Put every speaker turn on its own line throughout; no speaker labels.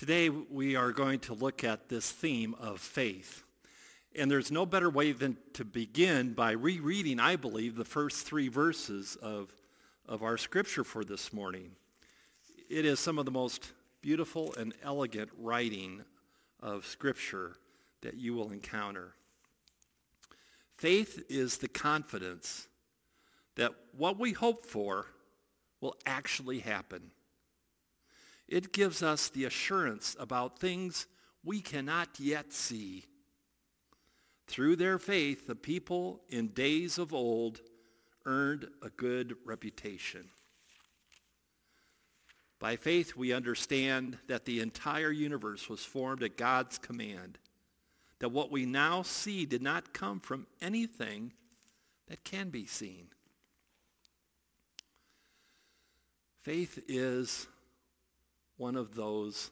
Today we are going to look at this theme of faith. And there's no better way than to begin by rereading, I believe, the first three verses of, of our scripture for this morning. It is some of the most beautiful and elegant writing of scripture that you will encounter. Faith is the confidence that what we hope for will actually happen. It gives us the assurance about things we cannot yet see. Through their faith, the people in days of old earned a good reputation. By faith, we understand that the entire universe was formed at God's command, that what we now see did not come from anything that can be seen. Faith is one of those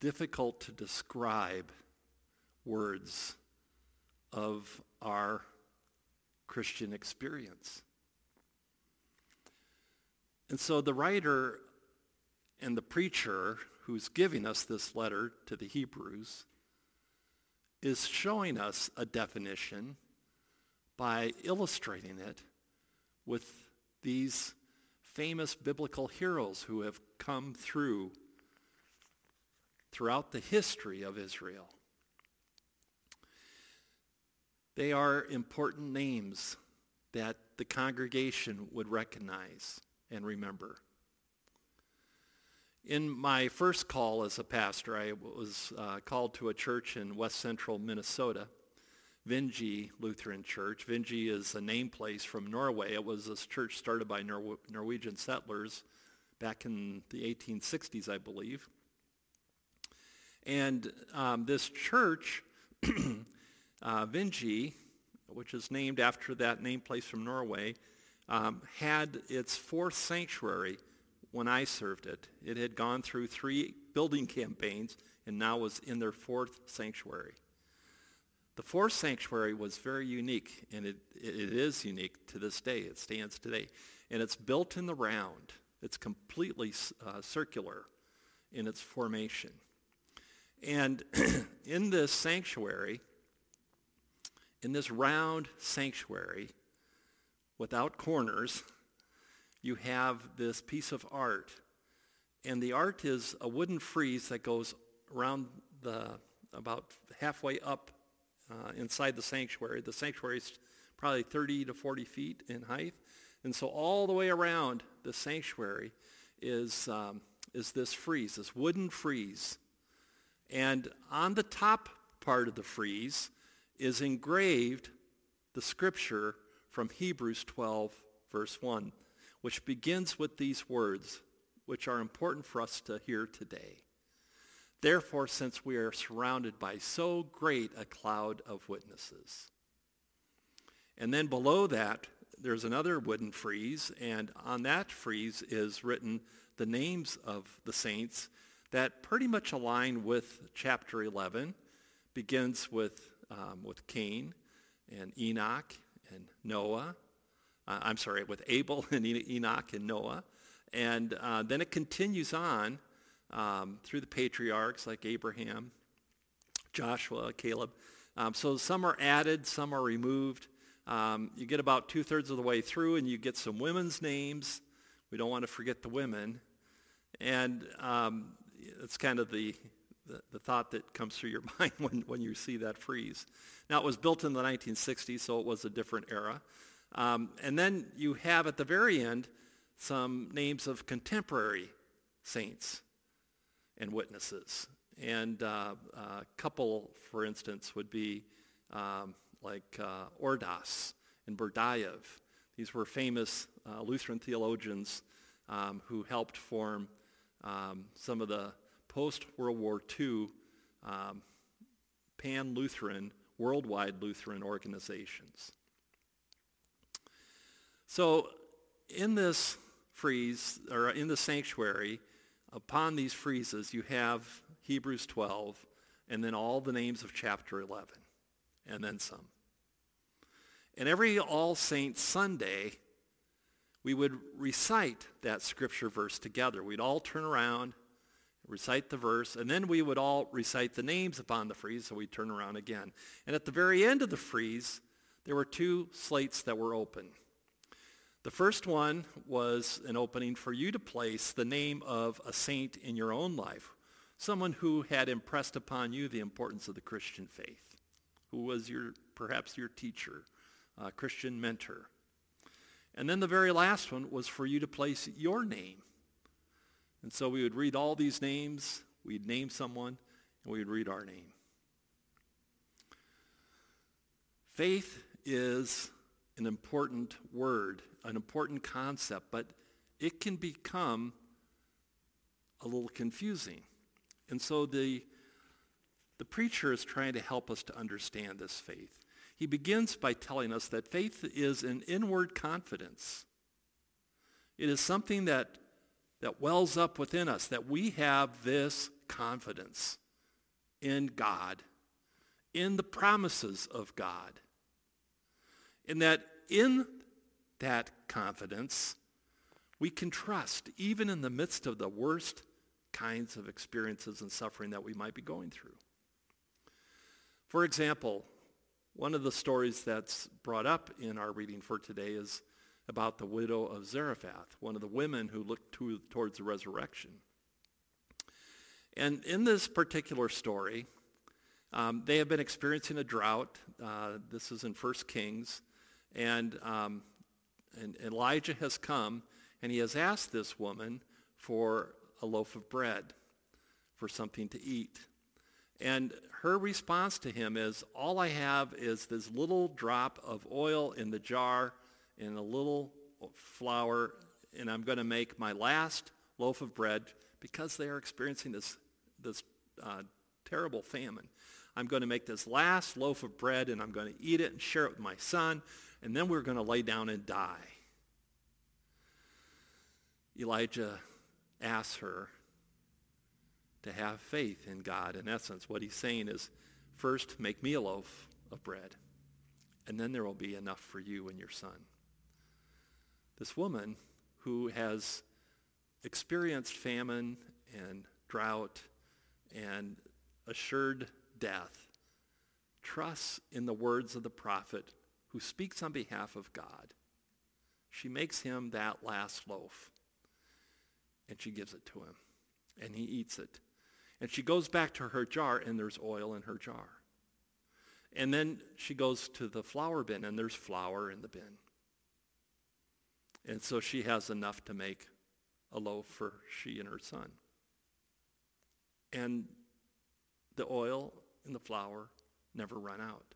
difficult to describe words of our Christian experience. And so the writer and the preacher who's giving us this letter to the Hebrews is showing us a definition by illustrating it with these famous biblical heroes who have come through throughout the history of Israel. They are important names that the congregation would recognize and remember. In my first call as a pastor, I was uh, called to a church in west central Minnesota. Vinje Lutheran Church. Vinje is a name place from Norway. It was a church started by Nor- Norwegian settlers back in the 1860s, I believe. And um, this church, uh, Vinje, which is named after that name place from Norway, um, had its fourth sanctuary when I served it. It had gone through three building campaigns and now was in their fourth sanctuary. The fourth sanctuary was very unique, and it, it is unique to this day. It stands today. And it's built in the round. It's completely uh, circular in its formation. And in this sanctuary, in this round sanctuary, without corners, you have this piece of art. And the art is a wooden frieze that goes around the about halfway up uh, inside the sanctuary. The sanctuary is probably 30 to 40 feet in height. And so all the way around the sanctuary is, um, is this frieze, this wooden frieze. And on the top part of the frieze is engraved the scripture from Hebrews 12, verse 1, which begins with these words, which are important for us to hear today. Therefore, since we are surrounded by so great a cloud of witnesses. And then below that, there's another wooden frieze, and on that frieze is written the names of the saints that pretty much align with chapter 11. Begins with, um, with Cain and Enoch and Noah. Uh, I'm sorry, with Abel and Enoch and Noah. And uh, then it continues on um, through the patriarchs like Abraham, Joshua, Caleb. Um, so some are added, some are removed. Um, you get about two-thirds of the way through and you get some women's names. We don't want to forget the women. And um, it's kind of the, the, the, thought that comes through your mind when, when you see that frieze. Now, it was built in the 1960s, so it was a different era. Um, and then you have at the very end some names of contemporary saints and witnesses. And uh, a couple, for instance, would be um, like uh, Ordass and Berggrav. These were famous uh, Lutheran theologians um, who helped form um, some of the post-World War II um, pan-Lutheran, worldwide Lutheran organizations. So in this frieze, or in the sanctuary, upon these friezes, you have Hebrews 12 and then all the names of chapter 11 and then some. And every All Saints Sunday, we would recite that scripture verse together. We'd all turn around, recite the verse, and then we would all recite the names upon the frieze, so we'd turn around again. And at the very end of the frieze, there were two slates that were open. The first one was an opening for you to place the name of a saint in your own life, someone who had impressed upon you the importance of the Christian faith, who was your perhaps your teacher, uh, Christian mentor. And then the very last one was for you to place your name. And so we would read all these names, we'd name someone, and we would read our name. Faith is an important word, an important concept, but it can become a little confusing. And so the, the preacher is trying to help us to understand this faith. He begins by telling us that faith is an inward confidence. It is something that, that wells up within us, that we have this confidence in God, in the promises of God. And that in that confidence, we can trust even in the midst of the worst kinds of experiences and suffering that we might be going through. For example, one of the stories that's brought up in our reading for today is about the widow of Zarephath, one of the women who looked to, towards the resurrection. And in this particular story, um, they have been experiencing a drought. Uh, this is in 1 Kings. And, um, and Elijah has come, and he has asked this woman for a loaf of bread, for something to eat. And her response to him is, all I have is this little drop of oil in the jar and a little flour, and I'm going to make my last loaf of bread because they are experiencing this, this uh, terrible famine. I'm going to make this last loaf of bread, and I'm going to eat it and share it with my son, and then we're going to lay down and die. Elijah asks her, to have faith in God. In essence, what he's saying is, first, make me a loaf of bread, and then there will be enough for you and your son. This woman who has experienced famine and drought and assured death trusts in the words of the prophet who speaks on behalf of God. She makes him that last loaf, and she gives it to him, and he eats it. And she goes back to her jar, and there's oil in her jar. And then she goes to the flour bin, and there's flour in the bin. And so she has enough to make a loaf for she and her son. And the oil and the flour never run out.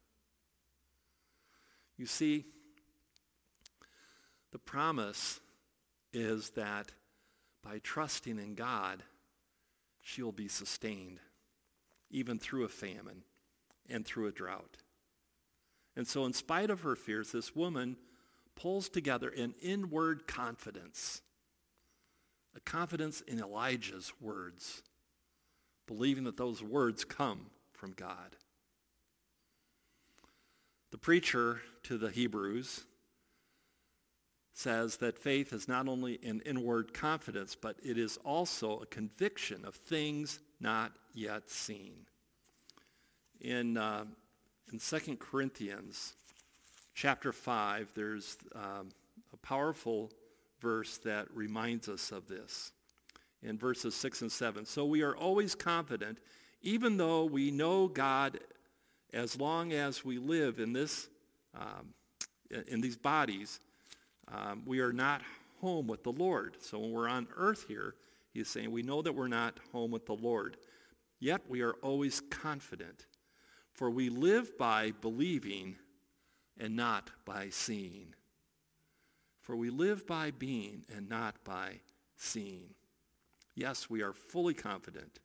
You see, the promise is that by trusting in God, she'll be sustained, even through a famine and through a drought. And so in spite of her fears, this woman pulls together an inward confidence, a confidence in Elijah's words, believing that those words come from God. The preacher to the Hebrews says that faith is not only an inward confidence, but it is also a conviction of things not yet seen. In, uh, in 2 Corinthians chapter 5, there's um, a powerful verse that reminds us of this in verses 6 and 7. So we are always confident, even though we know God as long as we live in this um, in these bodies, um, we are not home with the Lord. So when we're on earth here, he's saying we know that we're not home with the Lord. Yet we are always confident, for we live by believing and not by seeing. For we live by being and not by seeing. Yes, we are fully confident.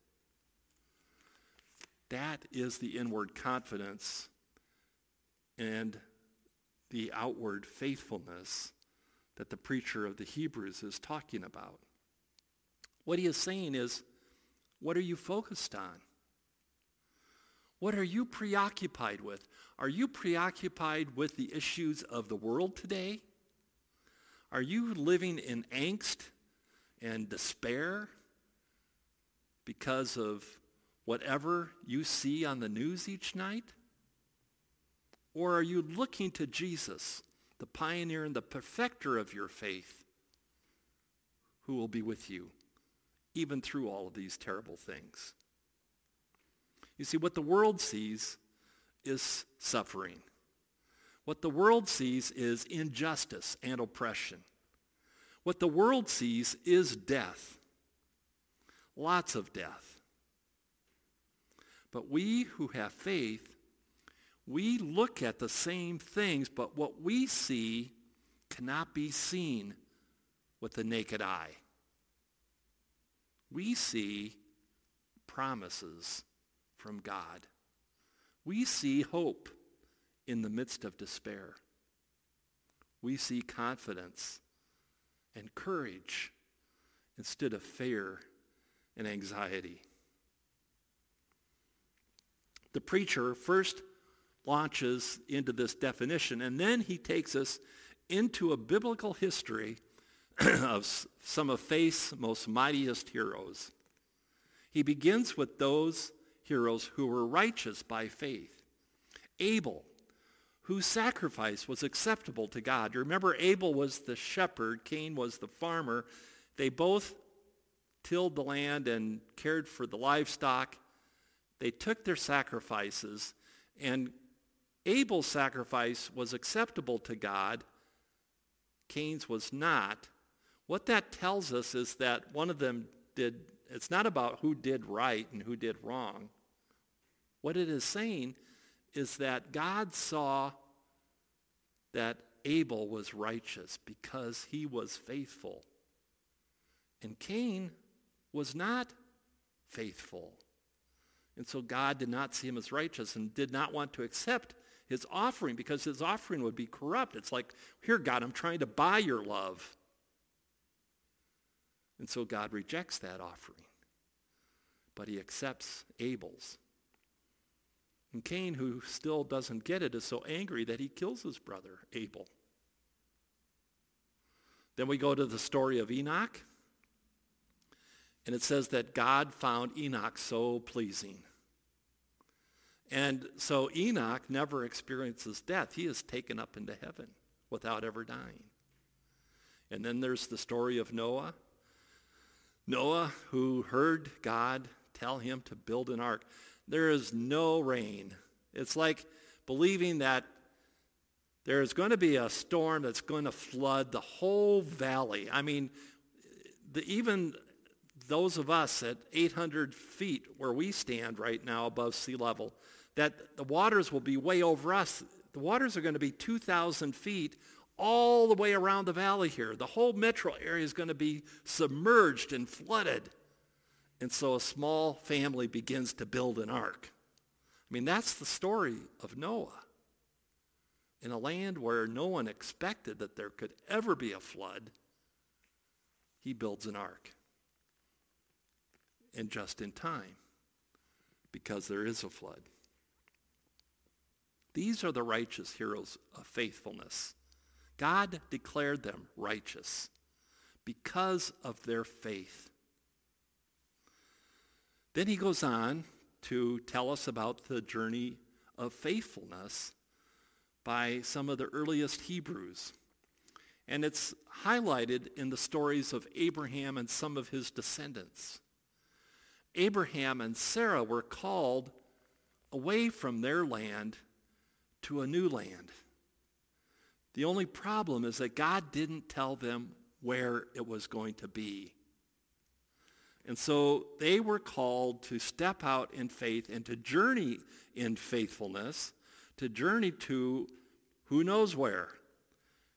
That is the inward confidence and the outward faithfulness that the preacher of the Hebrews is talking about. What he is saying is, what are you focused on? What are you preoccupied with? Are you preoccupied with the issues of the world today? Are you living in angst and despair because of whatever you see on the news each night? Or are you looking to Jesus, the pioneer and the perfecter of your faith, who will be with you even through all of these terrible things? You see, what the world sees is suffering. What the world sees is injustice and oppression. What the world sees is death. Lots of death. But we who have faith, we look at the same things, but what we see cannot be seen with the naked eye. We see promises from God. We see hope in the midst of despair. We see confidence and courage instead of fear and anxiety. The preacher first launches into this definition, and then he takes us into a biblical history of some of faith's most mightiest heroes. He begins with those heroes who were righteous by faith. Abel, whose sacrifice was acceptable to God. You remember Abel was the shepherd, Cain was the farmer. They both tilled the land and cared for the livestock. They took their sacrifices, and Abel's sacrifice was acceptable to God. Cain's was not. What that tells us is that one of them did, it's not about who did right and who did wrong. What it is saying is that God saw that Abel was righteous because he was faithful. And Cain was not faithful. And so God did not see him as righteous and did not want to accept his offering because his offering would be corrupt. It's like, here, God, I'm trying to buy your love. And so God rejects that offering. But he accepts Abel's. And Cain, who still doesn't get it, is so angry that he kills his brother, Abel. Then we go to the story of Enoch. And it says that God found Enoch so pleasing. And so Enoch never experiences death. He is taken up into heaven without ever dying. And then there's the story of Noah. Noah, who heard God tell him to build an ark there is no rain. It's like believing that there is going to be a storm that's going to flood the whole valley. I mean, the, even those of us at 800 feet where we stand right now above sea level, that the waters will be way over us. The waters are going to be 2,000 feet all the way around the valley here. The whole metro area is going to be submerged and flooded. And so a small family begins to build an ark. I mean, that's the story of Noah. In a land where no one expected that there could ever be a flood, he builds an ark. And just in time, because there is a flood. These are the righteous heroes of faithfulness. God declared them righteous because of their faith. Then he goes on to tell us about the journey of faithfulness by some of the earliest Hebrews. And it's highlighted in the stories of Abraham and some of his descendants. Abraham and Sarah were called away from their land to a new land. The only problem is that God didn't tell them where it was going to be. And so they were called to step out in faith and to journey in faithfulness, to journey to who knows where,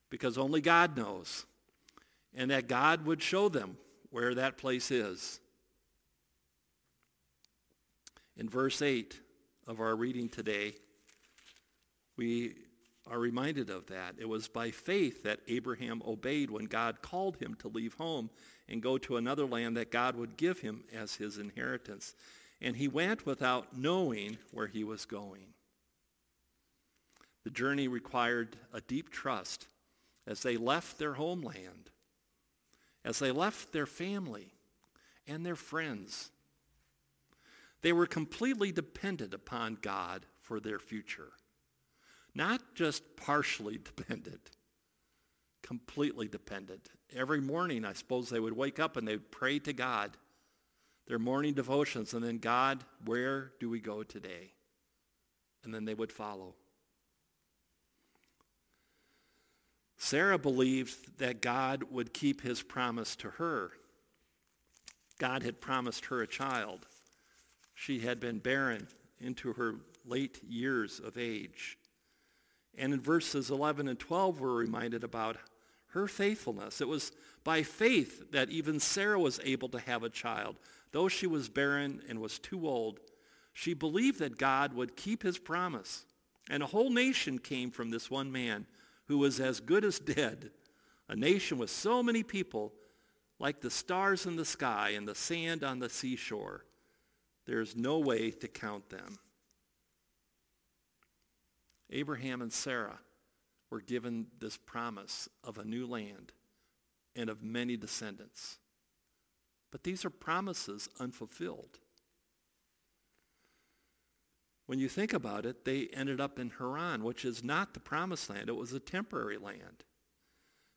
because only God knows. And that God would show them where that place is. In verse 8 of our reading today, we are reminded of that. It was by faith that Abraham obeyed when God called him to leave home and go to another land that God would give him as his inheritance. And he went without knowing where he was going. The journey required a deep trust as they left their homeland, as they left their family and their friends. They were completely dependent upon God for their future. Not just partially dependent, completely dependent. Every morning, I suppose they would wake up and they'd pray to God, their morning devotions, and then, God, where do we go today? And then they would follow. Sarah believed that God would keep his promise to her. God had promised her a child. She had been barren into her late years of age. And in verses 11 and 12, we're reminded about her faithfulness. It was by faith that even Sarah was able to have a child. Though she was barren and was too old, she believed that God would keep his promise. And a whole nation came from this one man who was as good as dead. A nation with so many people like the stars in the sky and the sand on the seashore. There's no way to count them. Abraham and Sarah were given this promise of a new land and of many descendants. But these are promises unfulfilled. When you think about it, they ended up in Haran, which is not the promised land. It was a temporary land.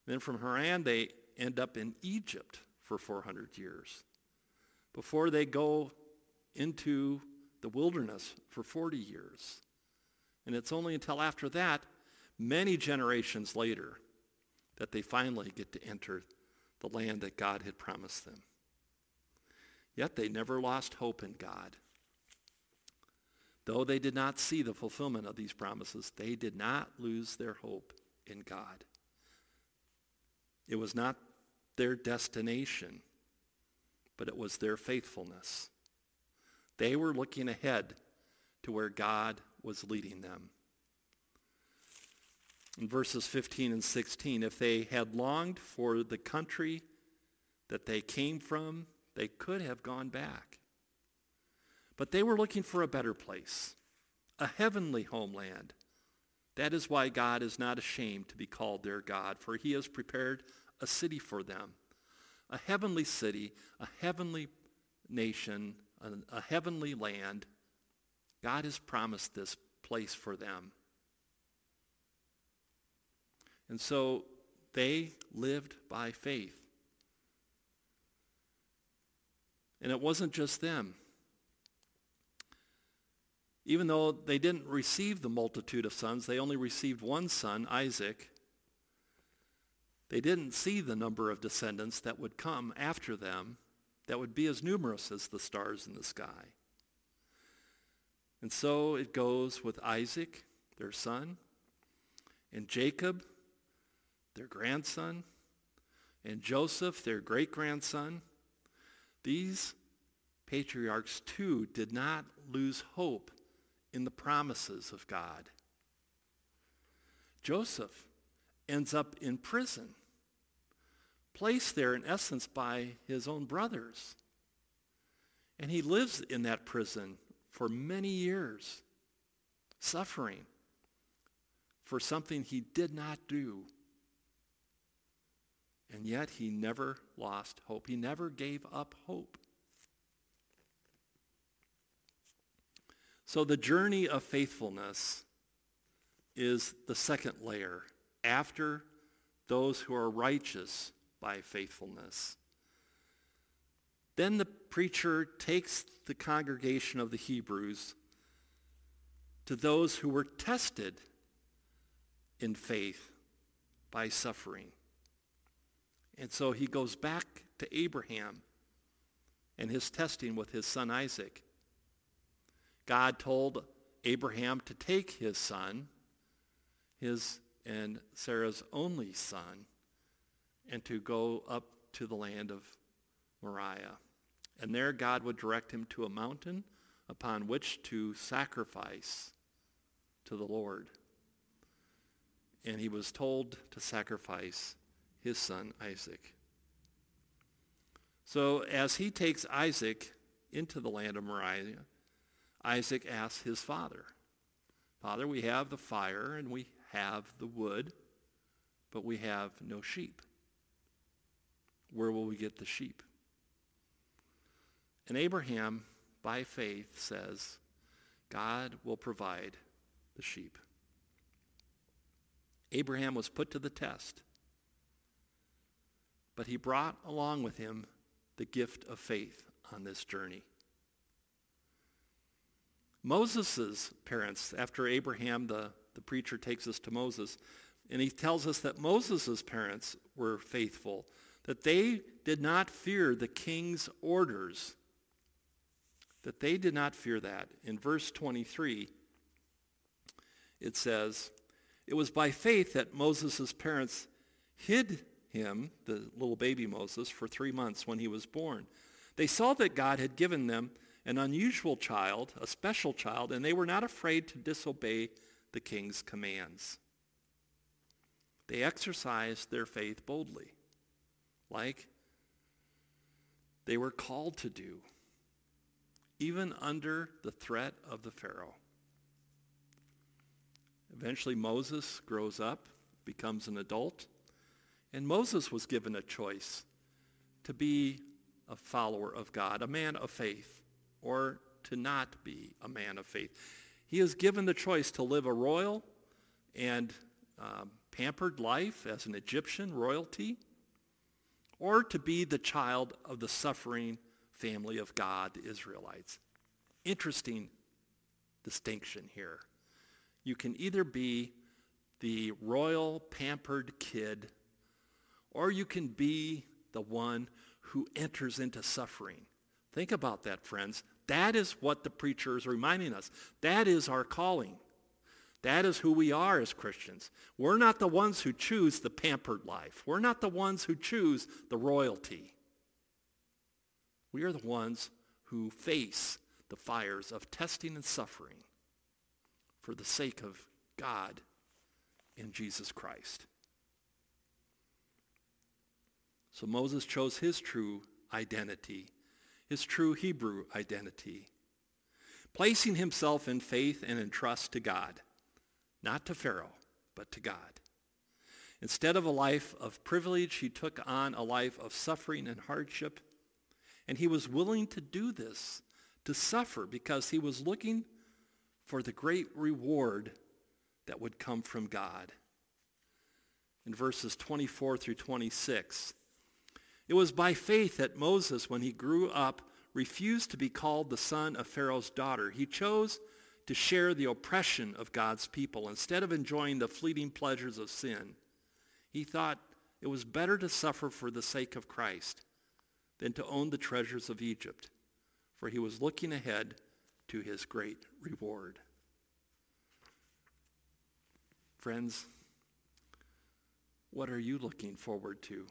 Then from Haran, they end up in Egypt for 400 years before they go into the wilderness for 40 years. And it's only until after that, many generations later, that they finally get to enter the land that God had promised them. Yet they never lost hope in God. Though they did not see the fulfillment of these promises, they did not lose their hope in God. It was not their destination, but it was their faithfulness. They were looking ahead to where God was leading them. In verses 15 and 16, if they had longed for the country that they came from, they could have gone back. But they were looking for a better place, a heavenly homeland. That is why God is not ashamed to be called their God, for he has prepared a city for them, a heavenly city, a heavenly nation, a, a heavenly land. God has promised this place for them. And so they lived by faith. And it wasn't just them. Even though they didn't receive the multitude of sons, they only received one son, Isaac. They didn't see the number of descendants that would come after them that would be as numerous as the stars in the sky. And so it goes with Isaac, their son, and Jacob, their grandson, and Joseph, their great-grandson. These patriarchs too did not lose hope in the promises of God. Joseph ends up in prison, placed there in essence by his own brothers. And he lives in that prison for many years, suffering for something he did not do. And yet he never lost hope. He never gave up hope. So the journey of faithfulness is the second layer after those who are righteous by faithfulness. Then the preacher takes the congregation of the Hebrews to those who were tested in faith by suffering. And so he goes back to Abraham and his testing with his son Isaac. God told Abraham to take his son, his and Sarah's only son, and to go up to the land of Moriah. And there God would direct him to a mountain upon which to sacrifice to the Lord. And he was told to sacrifice his son Isaac. So as he takes Isaac into the land of Moriah, Isaac asks his father, Father, we have the fire and we have the wood, but we have no sheep. Where will we get the sheep? And Abraham by faith, says, God will provide the sheep. Abraham was put to the test, but he brought along with him the gift of faith on this journey. Moses' parents, after Abraham, the, the preacher takes us to Moses, and he tells us that Moses' parents were faithful, that they did not fear the king's orders, that they did not fear that. In verse 23, it says, It was by faith that Moses' parents hid him, the little baby Moses, for three months when he was born. They saw that God had given them an unusual child, a special child, and they were not afraid to disobey the king's commands. They exercised their faith boldly, like they were called to do, even under the threat of the Pharaoh. Eventually Moses grows up, becomes an adult, and Moses was given a choice to be a follower of God, a man of faith, or to not be a man of faith. He is given the choice to live a royal and um, pampered life as an Egyptian royalty, or to be the child of the suffering family of God, the Israelites. Interesting distinction here. You can either be the royal pampered kid or you can be the one who enters into suffering. Think about that, friends. That is what the preacher is reminding us. That is our calling. That is who we are as Christians. We're not the ones who choose the pampered life. We're not the ones who choose the royalty. We are the ones who face the fires of testing and suffering for the sake of God in Jesus Christ. So Moses chose his true identity, his true Hebrew identity, placing himself in faith and in trust to God, not to Pharaoh, but to God. Instead of a life of privilege, he took on a life of suffering and hardship, and he was willing to do this, to suffer, because he was looking for the great reward that would come from God. In verses 24 through 26, it was by faith that Moses, when he grew up, refused to be called the son of Pharaoh's daughter. He chose to share the oppression of God's people instead of enjoying the fleeting pleasures of sin. He thought it was better to suffer for the sake of Christ than to own the treasures of Egypt, for he was looking ahead to his great reward. Friends, what are you looking forward to?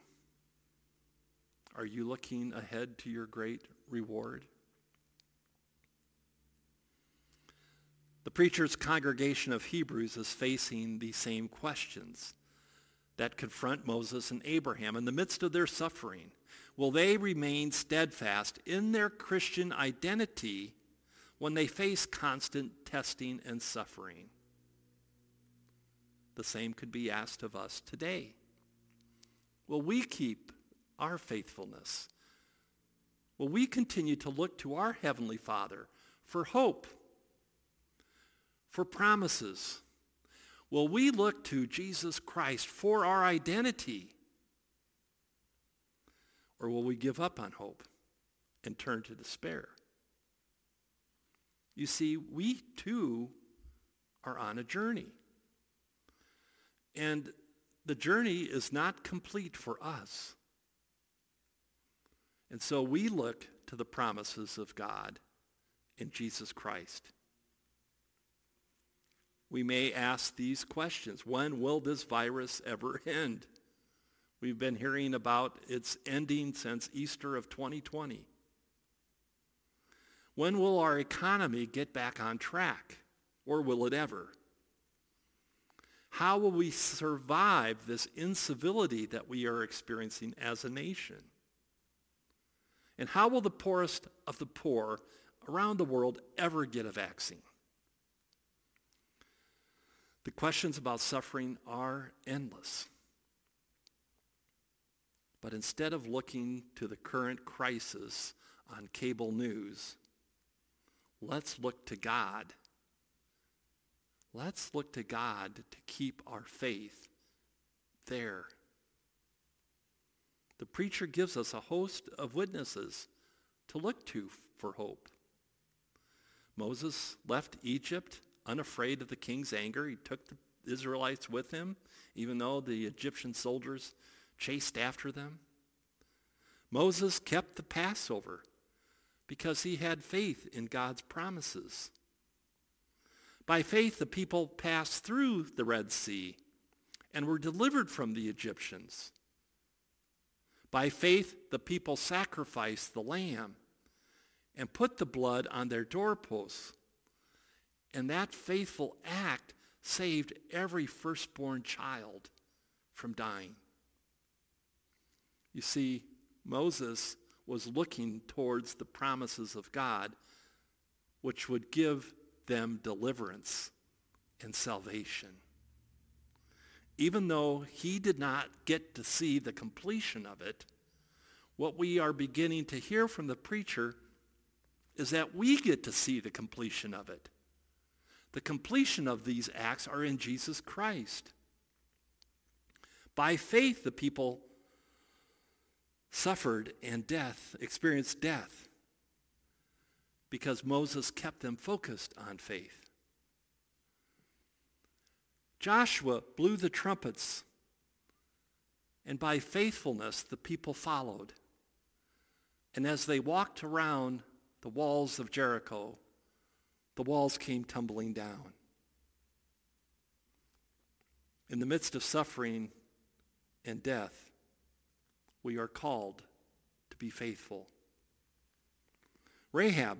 Are you looking ahead to your great reward? The preacher's congregation of Hebrews is facing the same questions that confront Moses and Abraham in the midst of their suffering. Will they remain steadfast in their Christian identity when they face constant testing and suffering? The same could be asked of us today. Will we keep our faithfulness? Will we continue to look to our Heavenly Father for hope, for promises? Will we look to Jesus Christ for our identity? Or will we give up on hope and turn to despair? You see, we too are on a journey. And the journey is not complete for us and so we look to the promises of God in Jesus Christ. We may ask these questions. When will this virus ever end? We've been hearing about its ending since Easter of 2020. When will our economy get back on track? Or will it ever? How will we survive this incivility that we are experiencing as a nation? And how will the poorest of the poor around the world ever get a vaccine? The questions about suffering are endless. But instead of looking to the current crisis on cable news, let's look to God. Let's look to God to keep our faith there. The preacher gives us a host of witnesses to look to for hope. Moses left Egypt unafraid of the king's anger. He took the Israelites with him, even though the Egyptian soldiers chased after them. Moses kept the Passover because he had faith in God's promises. By faith, the people passed through the Red Sea and were delivered from the Egyptians. By faith, the people sacrificed the lamb and put the blood on their doorposts. And that faithful act saved every firstborn child from dying. You see, Moses was looking towards the promises of God, which would give them deliverance and salvation. Even though he did not get to see the completion of it, what we are beginning to hear from the preacher is that we get to see the completion of it. The completion of these acts are in Jesus Christ. By faith, the people suffered and death, experienced death, because Moses kept them focused on faith. Joshua blew the trumpets, and by faithfulness the people followed. And as they walked around the walls of Jericho, the walls came tumbling down. In the midst of suffering and death, we are called to be faithful. Rahab,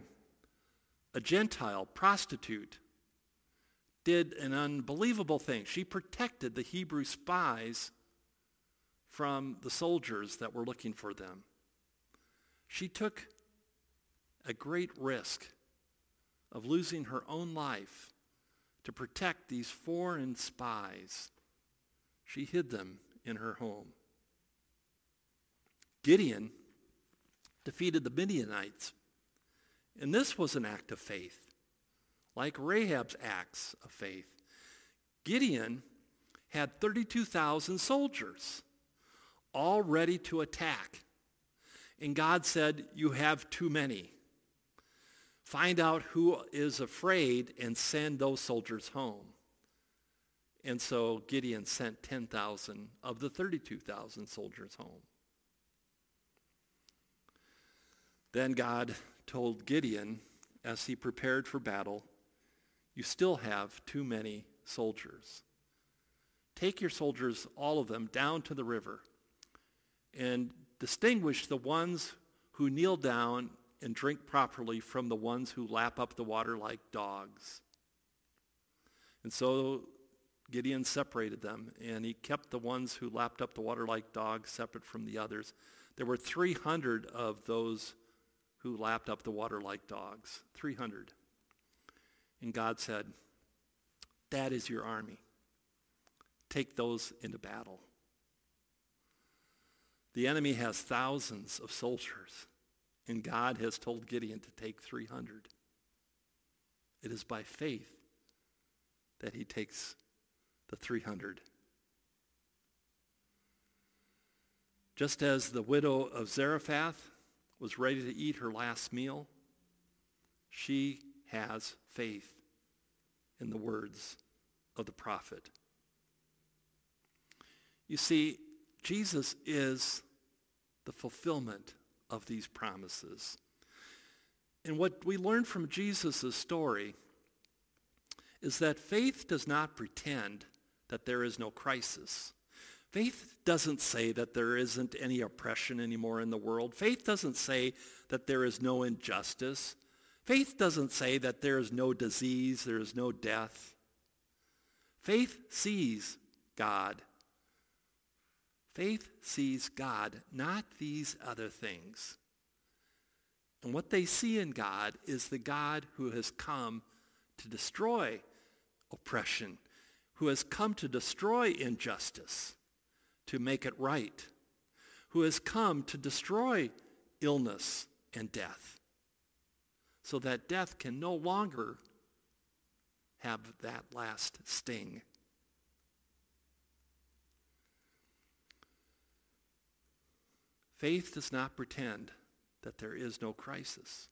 a Gentile prostitute, did an unbelievable thing. She protected the Hebrew spies from the soldiers that were looking for them. She took a great risk of losing her own life to protect these foreign spies. She hid them in her home. Gideon defeated the Midianites, and this was an act of faith, like Rahab's acts of faith. Gideon had 32,000 soldiers, all ready to attack. And God said, you have too many. Find out who is afraid and send those soldiers home. And so Gideon sent 10,000 of the 32,000 soldiers home. Then God told Gideon, as he prepared for battle, you still have too many soldiers. Take your soldiers, all of them, down to the river and distinguish the ones who kneel down and drink properly from the ones who lap up the water like dogs. And so Gideon separated them, and he kept the ones who lapped up the water like dogs separate from the others. There were 300 of those who lapped up the water like dogs. 300. And God said, that is your army. Take those into battle. The enemy has thousands of soldiers. And God has told Gideon to take 300. It is by faith that he takes the 300. Just as the widow of Zarephath was ready to eat her last meal, she has faith in the words of the prophet. You see, Jesus is the fulfillment of these promises. And what we learn from Jesus' story is that faith does not pretend that there is no crisis. Faith doesn't say that there isn't any oppression anymore in the world. Faith doesn't say that there is no injustice. Faith doesn't say that there is no disease, there is no death. Faith sees God Faith sees God, not these other things. And what they see in God is the God who has come to destroy oppression, who has come to destroy injustice, to make it right, who has come to destroy illness and death. so that death can no longer have that last sting. Faith does not pretend that there is no crisis.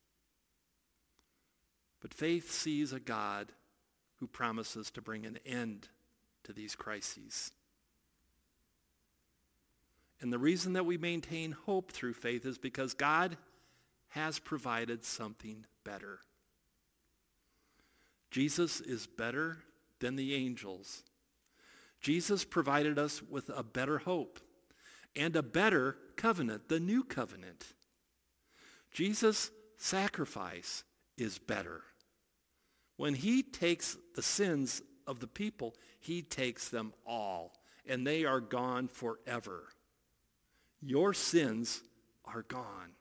But faith sees a God who promises to bring an end to these crises. And the reason that we maintain hope through faith is because God has provided something better. Jesus is better than the angels. Jesus provided us with a better hope and a better covenant, the new covenant. Jesus' sacrifice is better. When he takes the sins of the people, he takes them all, and they are gone forever. Your sins are gone.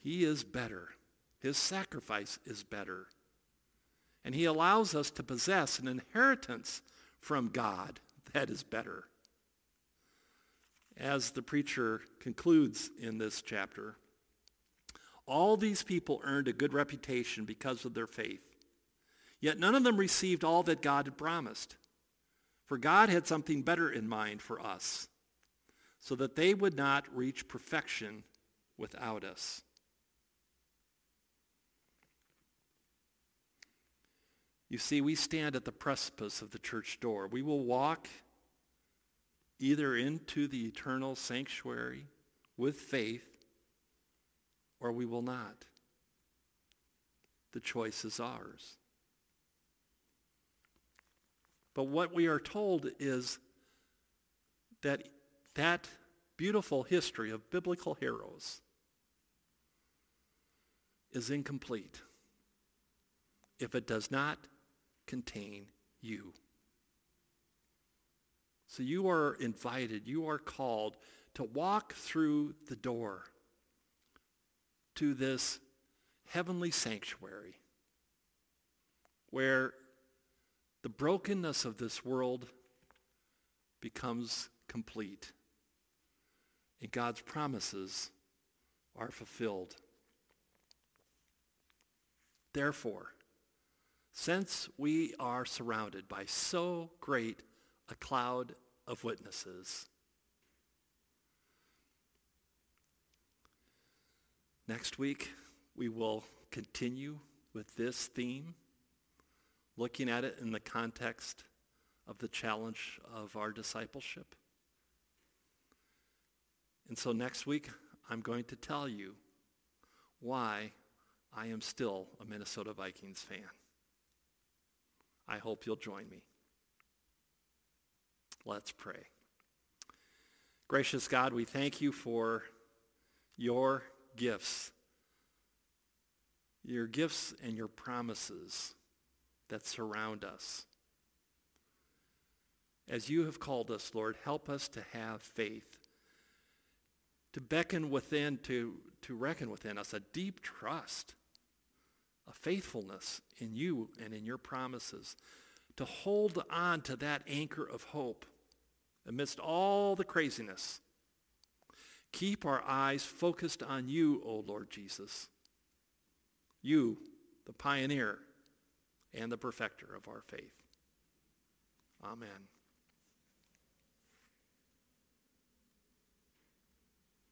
He is better. His sacrifice is better. And he allows us to possess an inheritance from God that is better. As the preacher concludes in this chapter, all these people earned a good reputation because of their faith. Yet none of them received all that God had promised. For God had something better in mind for us, so that they would not reach perfection without us. You see, we stand at the precipice of the church door. We will walk either into the eternal sanctuary with faith or we will not. The choice is ours. But what we are told is that that beautiful history of biblical heroes is incomplete if it does not contain you. So you are invited, you are called to walk through the door to this heavenly sanctuary where the brokenness of this world becomes complete and God's promises are fulfilled. Therefore, since we are surrounded by so great a cloud of witnesses, next week we will continue with this theme, looking at it in the context of the challenge of our discipleship. And so next week, I'm going to tell you why I am still a Minnesota Vikings fan. I hope you'll join me. Let's pray. Gracious God, we thank you for your gifts, your gifts and your promises that surround us. As you have called us, Lord, help us to have faith, to beckon within, to, to reckon within us a deep trust a faithfulness in you and in your promises, to hold on to that anchor of hope amidst all the craziness. Keep our eyes focused on you, O Lord Jesus. You, the pioneer and the perfecter of our faith. Amen.